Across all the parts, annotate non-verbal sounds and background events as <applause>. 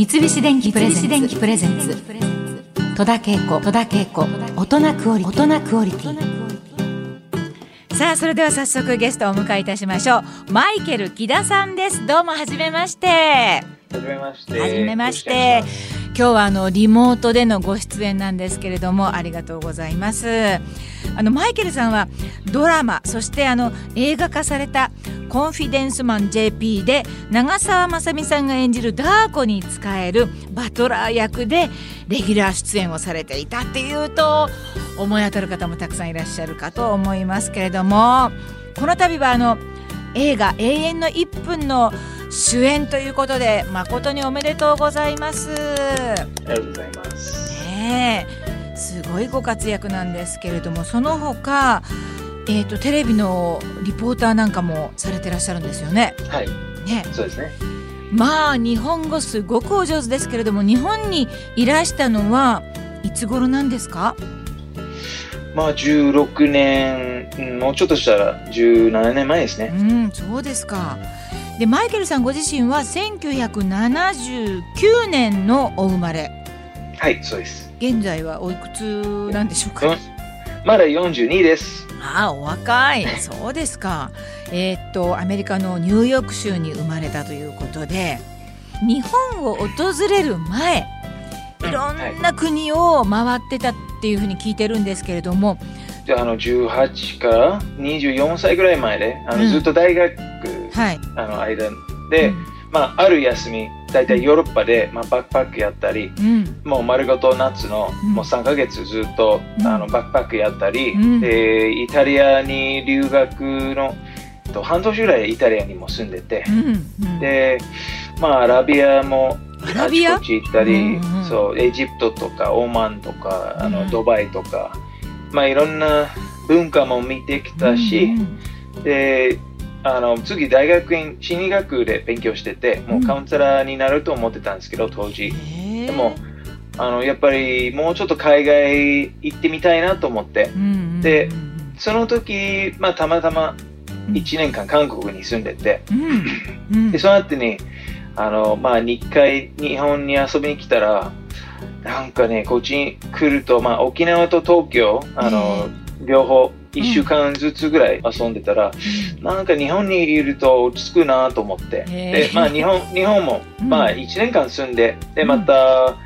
三菱電機プレゼンツ。戸田恵子。戸田恵子。大人クオリティ。さあそれでは早速ゲストをお迎えいたしましょう。マイケル木田さんです。どうもはじめまして。はじめまして。はじめまして今日はあのリモートでのご出演なんですけれどもありがとうございます。あのマイケルさんはドラマそしてあの映画化されたコンフィデンスマン JP で長澤まさみさんが演じるダー子に仕えるバトラー役でレギュラー出演をされていたっていうと思い当たる方もたくさんいらっしゃるかと思いますけれどもこの度はあの映画「永遠の1分」の主演ということで誠におめでとうございます。ありがとうございます。ねえすごいご活躍なんですけれどもその他、えー、とテレビのリポーターなんかもされてらっしゃるんですよね。はい、ねそうですね。まあ日本語すごくお上手ですけれども日本にいらしたのはいつ頃なんですか？まあ16年、うんもうちょっとしたら17年前ですうね。んそうですか。でマイケルさんご自身は1979年のお生まれ。はい、そうです。現在はおいくつなんでしょうか、うんまだ42です。ああお若い。<laughs> そうですか。えーっとアメリカのニューヨーク州に生まれたということで日本を訪れる前いろんな国を回ってたっていうふうに聞いてるんですけれども、ああの18から24歳ぐらい前で、あのうん。ずっと大学、はい。あの間で、うん。まあある休み、だいたいヨーロッパで、まあ、バックパックやったり、うん。もう丸ごと夏の、うん。もう3ヶ月ずっと、うん。あのバックパックやったり、うん。でイタリアに留学のと半年ぐらいイタリアにも住んでてでまあアラビアもアラビア？あちこち行ったり、そうエジプトとかオマンとかあの、うん。ドバイとかまあいろんな文化も見てきたし、うんであの次大学院心理学で勉強しててもうカウンセラーになると思ってたんですけど当時。でもあのやっぱりもうちょっと海外行ってみたいなと思って。でうんその時、まあ、たまたまうん。1年間韓国に住んでて。でその後にあの、まあ、2回日本に遊びに来たらなんかねこっちに来ると、まあ、沖縄と東京あの、両方1週間ずつぐらい遊んでたら、なんか日本にいると落ち着くなと思って、へー。でまあ、日本日本も、うん。まあ、1年間住んででまた、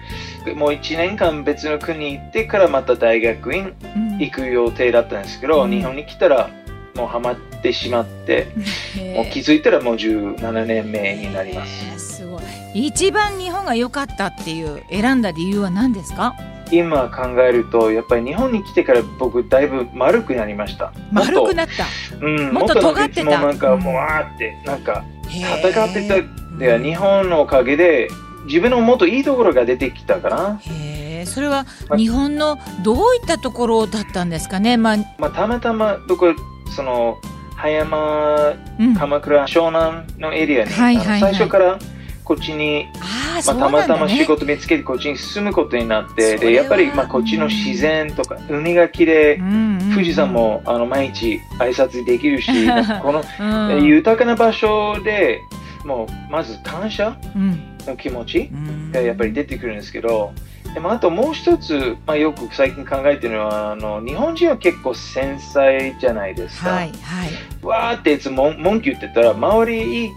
もう1年間別の国行ってからまた大学院うん。行く予定だったんですけど、うん。日本に来たらもうハマってしまって、<laughs> もう気づいたらもう17年目になります。すごい。一番日本が良かったっていう選んだ理由は何ですか？今考えるとやっぱり日本に来てから僕だいぶ丸くなりました。丸くなった。うん、もっと尖ってた。もなんかもうわーってなんか戦戦ってたで日本のおかげで自分のもっといいところが出てきたかな。へえ。それはま日本のどういったところだったんですかね？まあ、まあたまたま僕その葉山うん、あ鎌倉湘南のエリアに、はいはいはい。あの最初からこっちにあまあ、たまたま仕事見つけてこっちに進むことになって、でやっぱりまあこっちの自然とか海が綺麗、うんうん富士山もあの毎日挨拶できるし、<laughs> このうん豊かな場所でもうまず感謝うん。の気持ちうん。がやっぱり出てくるんですけど、でもあともう一つ、まあ、よく最近考えてるのはあの日本人は結構繊細じゃないですか。はいはい。わーっていつも文句言ってたら周りいい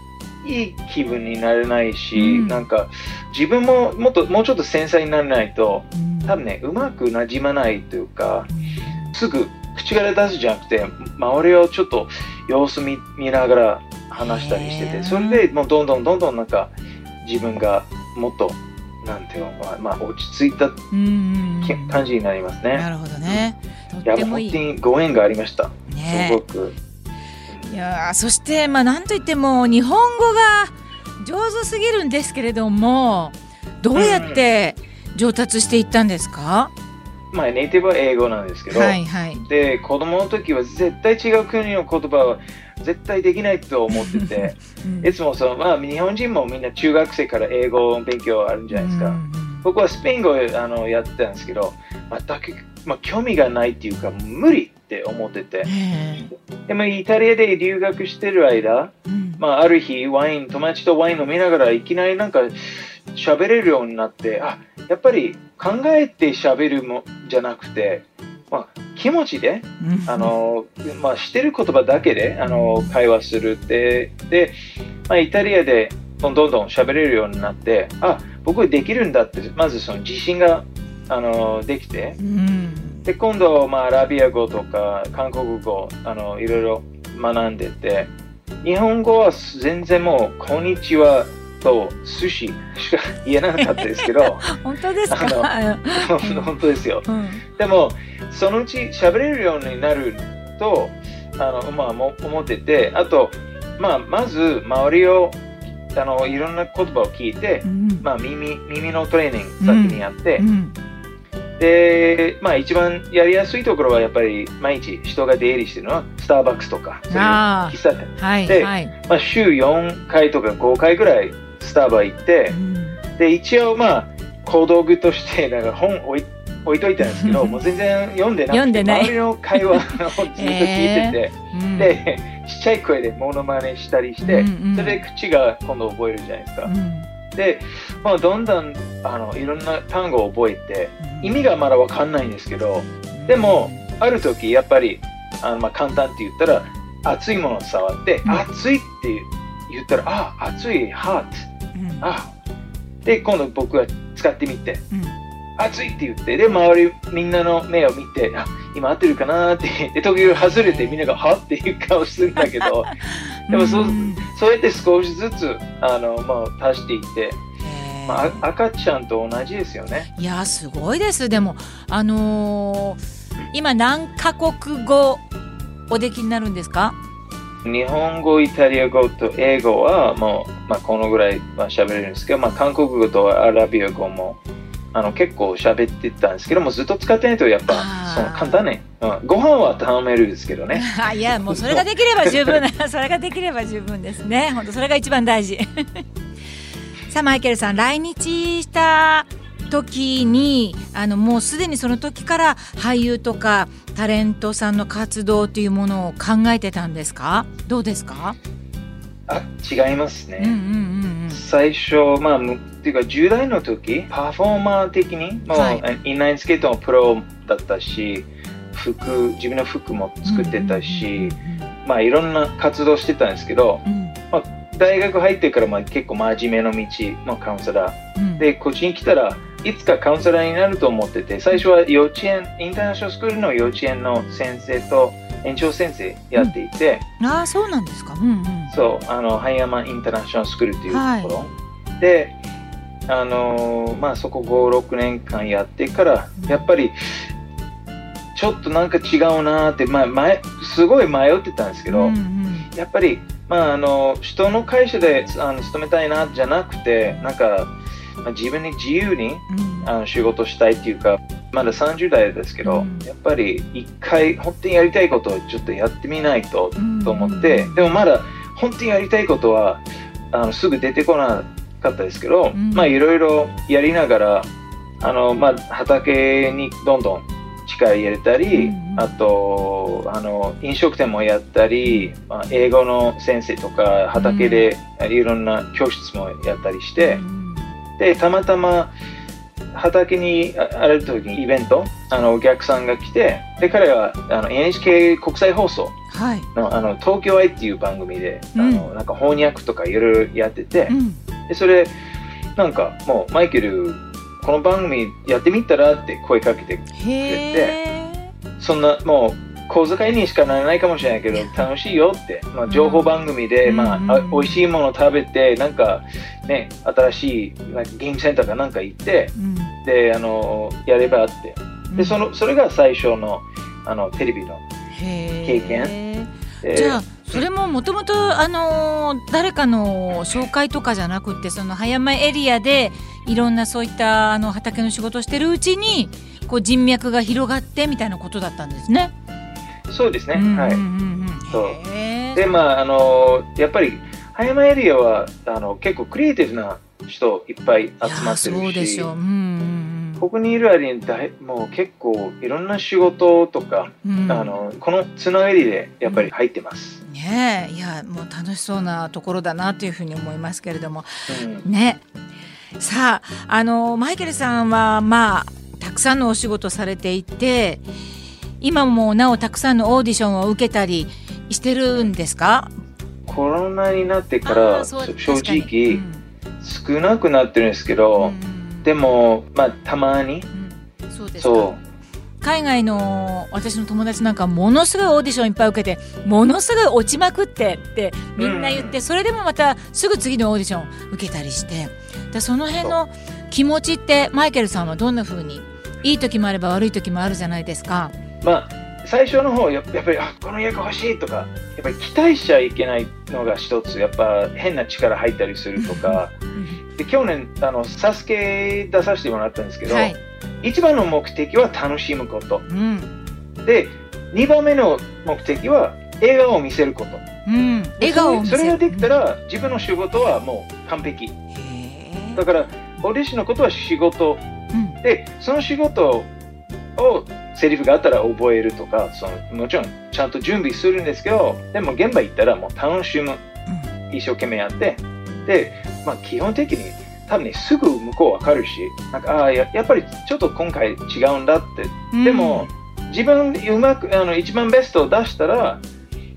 いい気分になれないし、うん。なんか自分ももっともうちょっと繊細にならないとうん。多分ねうまく馴染まないというかすぐ口から出すじゃなくて周りをちょっと様子見見ながら話したりしててそれでもうどんどんどんどんなんか自分がもっとなんていうのまあ、まあ、落ち着いた感じになりますね。なるほどね。といや本当にご縁がありました。ね。すごく。いやーそしてまあなんといっても日本語が上手すぎるんですけれどもどうやって上達していったんですか、まあネイティブは英語なんですけど、はいはい。で子供の時は絶対違う国の言葉は絶対できないと思ってて <laughs> うん。いつもその、まあ、日本人もみんな中学生から英語の勉強あるんじゃないですか、うん僕はスペイン語をあのやってたんですけど全くまあ、興味がないっていうか、無理って思ってて。え。でも、イタリアで留学してる間、えうん。まあ、ある日、ワイン、友達とワイン飲みながら、いきなりなんか、喋れるようになって、あ、やっぱり考えて喋るもじゃなくて、まあ、気持ちで、うん。あの、まあ、してる言葉だけで、あの、会話するって、で、まあ、イタリアで、どんどんどん喋れるようになって、あ、僕できるんだって、まずその自信が、あの、できて、うん。で、今度、まあ、アラビア語とか、韓国語、あの、いろいろ学んでて、日本語は全然もう、こんにちはと寿司しか言えなかったですけど、<laughs> 本当ですか？本当ですよ。うん。でも、そのうち喋れるようになると、あの、まあ、も思ってて、あと、まあ、まず、周りを、あの、いろんな言葉を聞いてう、ん。まあ、耳、耳のトレーニング先にやって、うん。で、まあ一番やりやすいところはやっぱり毎日人が出入りしてるのはスターバックスとか、そういう喫茶店。はいではい。まあ週4回とか5回ぐらいスタバ行ってう、ん。で、一応まあ小道具として <laughs> なんか本置い置いといたんですけど、もう全然読んでなくて、読んでない。周りの会話をずっと聞いてて、<laughs> うん。で、ちっちゃい声でモノマネしたりして、うんうん。それで口が今度覚えるじゃないですか。うん。で、まあどんどんあのいろんな単語を覚えて、意味がまだわかんないんですけど、でも、ある時やっぱりあのまあ簡単って言ったら、熱いものを触って、うん。熱いって言ったら、あ、熱い、ハート。うんあ、で、今度僕が使ってみて、うん。熱いって言って、で、周りみんなの目を見て、あ、今合ってるかなって、<laughs> で、時々外れてみんなが、は？っていう顔するんだけど、<laughs> でもそううん。そうやって少しずつ、あの、まあ、足していって、まあ、あ赤ちゃんと同じですよね。いやすごいです。でもあのー今何カ国語おできになるんですか？日本語、イタリア語と英語はもう、まあ、このぐらいは喋れるんですけど、まあ、韓国語とアラビア語もあの結構喋ってたんですけどもずっと使ってないとやっぱその簡単ね、うん、ご飯は頼めるんですけどね。<laughs> あいやもうそれができれば十分。<laughs> それができれば十分ですね。本当それが一番大事。<laughs> さあマイケルさん来日した時にあのもうすでにその時から俳優とかタレントさんの活動というものを考えてたんですか？どうですか、あ違いますね、うんうんうんうん。最初まあむっていうか10代の時パフォーマー的にもう、はい。インラインスケートのプロだったし服自分の服も作ってたし、まあいろんな活動してたんですけどうん。うん大学入ってからまあ結構真面目の道のカウンセラー。うんうん。で、こっちに来たらいつかカウンセラーになると思ってて、最初は幼稚園、インターナショナルスクールの幼稚園の先生と園長先生やっていて、ああそうなんですか。うんうん。そう、あの、ハイヤマンインターナショナルスクールっていうところ。で、あのーまあそこ5、6年間やってから、やっぱり、ちょっとなんか違うなーって、まあ、前、すごい迷ってたんですけど、うんうん。やっぱり、まあ、あの人の会社であの勤めたいなじゃなくて、なんか、まあ、自分に自由にうん。あの仕事したいっていうか、まだ30代ですけど、うん。やっぱり一回本当にやりたいことをちょっとやってみないとうん。と思って、でもまだ本当にやりたいことはあのすぐ出てこなかったですけど、うん。まあいろいろやりながら、あのまあ畑にどんどん力入れたり、うんあとあの飲食店もやったり、まあ、英語の先生とか畑でいろんな教室もやったりして、うんでたまたま畑にあある時にイベントあのお客さんが来てで彼はあの NHK 国際放送はい。のあの東京愛っていう番組で、うん。あのなんか翻訳とかいろいろやってて、うん。でそれなんかもうマイケルこの番組やってみたらって声かけてへえそんなもう小遣いにしかならないかもしれないけど楽しいよって、まあ、情報番組で、うん。まあう美味しいもの食べてなんかね新しいなんかゲームセンターかなんか行ってうん。であのやればって。でそのそれが最初のあのテレビの経経験。でじゃあそれももともとあのー誰かの紹介とかじゃなくてその葉山エリアでいろんなそういったあの畑の仕事をしてるうちにこう人脈が広がってみたいなことだったんですね。そうですね、はいうんうんうん。うんそう。でまああのやっぱり葉山エリアはあの結構クリエイティブな人いっぱい集まってるしでしょう。うんうんここにいる間にだいもう結構いろんな仕事とか、うん。あのこのつながりでやっぱり入ってます。ねえいやもう楽しそうなところだなというふうに思いますけれども。うん。ね。さああのマイケルさんはまあたくさんのお仕事されていて今もなおたくさんのオーディションを受けたりしてるんですか？コロナになってかあら正直うん少なくなってるんですけど、うん。でも、まあ、たまに。うん。そうですか。そ海外の私の友達なんかものすごいオーディションいっぱい受けてものすごい落ちまくってってみんな言って、それでもまたすぐ次のオーディション受けたりして。でその辺の気持ちってマイケルさんはどんな風に？いい時もあれば悪い時もあるじゃないですか。うまあ最初の方ややっぱりあこの役欲しいとかやっぱり期待しちゃいけないのが一つやっぱ変な力入ったりするとか。で去年あのサスケ出させてもらったんですけど、はい、一番の目的は楽しむこと。うん。で2番目の目的は笑顔を見せること。うん、笑顔それができたら、自分の仕事はもう完璧。だからオーディションのことは仕事。うん。でその仕事をセリフがあったら覚えるとかそのもちろんちゃんと準備するんですけどでも現場行ったらもう楽しむ。一生懸命やって。で、まあ、基本的に多分ねすぐ向こうわかるしなんかああややっぱりちょっと今回違うんだって。うん。でも、自分でうまくあの一番ベストを出したら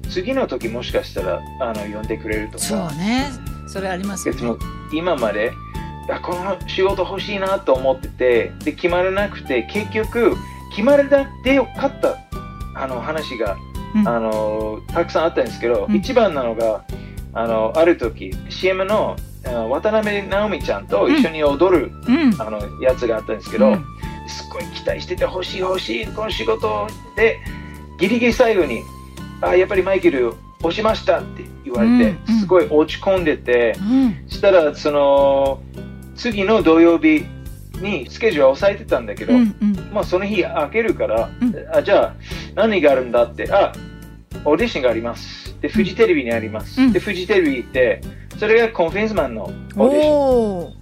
次の時もしかしたらあの呼んでくれるとそうかね。それありますよね。今まであこの仕事欲しいなと思っててで決まらなくて結局決まれなくてよかったあの話が、うん。あのたくさんあったんですけど、うん。一番なのがあのある時 CM の渡辺直美ちゃんと一緒に踊る、うん。あのやつがあったんですけど、うん。すっごい期待してて欲しい欲しいこの仕事でギリギリ最後にあやっぱりマイケル押しましたって言われて、すごい落ち込んでて、うん。したらその次の土曜日にスケジュールを押さえてたんだけど、うんうんまあその日開けるから、うん。あじゃあ何があるんだってあオーディションがあります。でフジテレビにあります、うん。でフジテレビ行ってそれがコンフェンスマンのオーディション。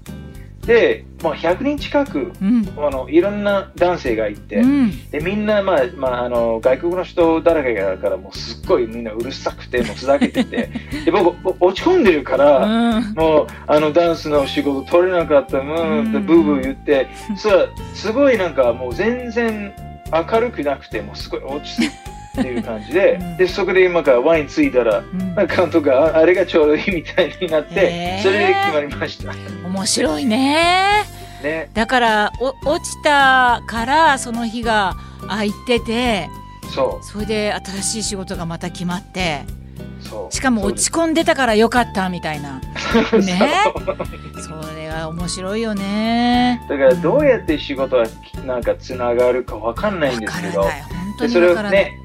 で、まあ、100人近くうん。あのいろんな男性がいて、うん。でみんな、まあまあ、あの外国の人だらけだからもうすっごいみんなうるさくて <laughs> もうふざけててで僕お落ち込んでるから、うん。もうあのダンスの仕事取れなかったもうん。うブーブー言ってそれすごいなんかもう全然明るくなくてもうすごい落ち着いてる感じでうん。でそこで今からワインついたらうん。監督がああれがちょうどいいみたいになってそれで決まりました。面白いね。ね。だからお落ちたからその日が空いててそそれで新しい仕事がまた決まってうそう。しかも落ち込んでたからよかったみたいな。<laughs> そう。ねそれは面白いよね。だからどうやって仕事はなんかつながるかわかんないんわですけど。それをね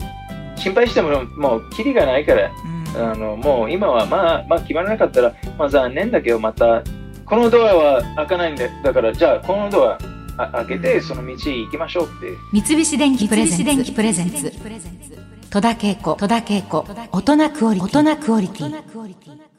心配してももうキリがないからうん。あのもう今はまあ、まあ、決まらなかったら、まあ、残念だけどまたこのドアは開かないんだだからじゃあこのドアあ開けてその道へ行きましょうって。三菱電機プレゼンツ。戸田恵子。大人クオリティ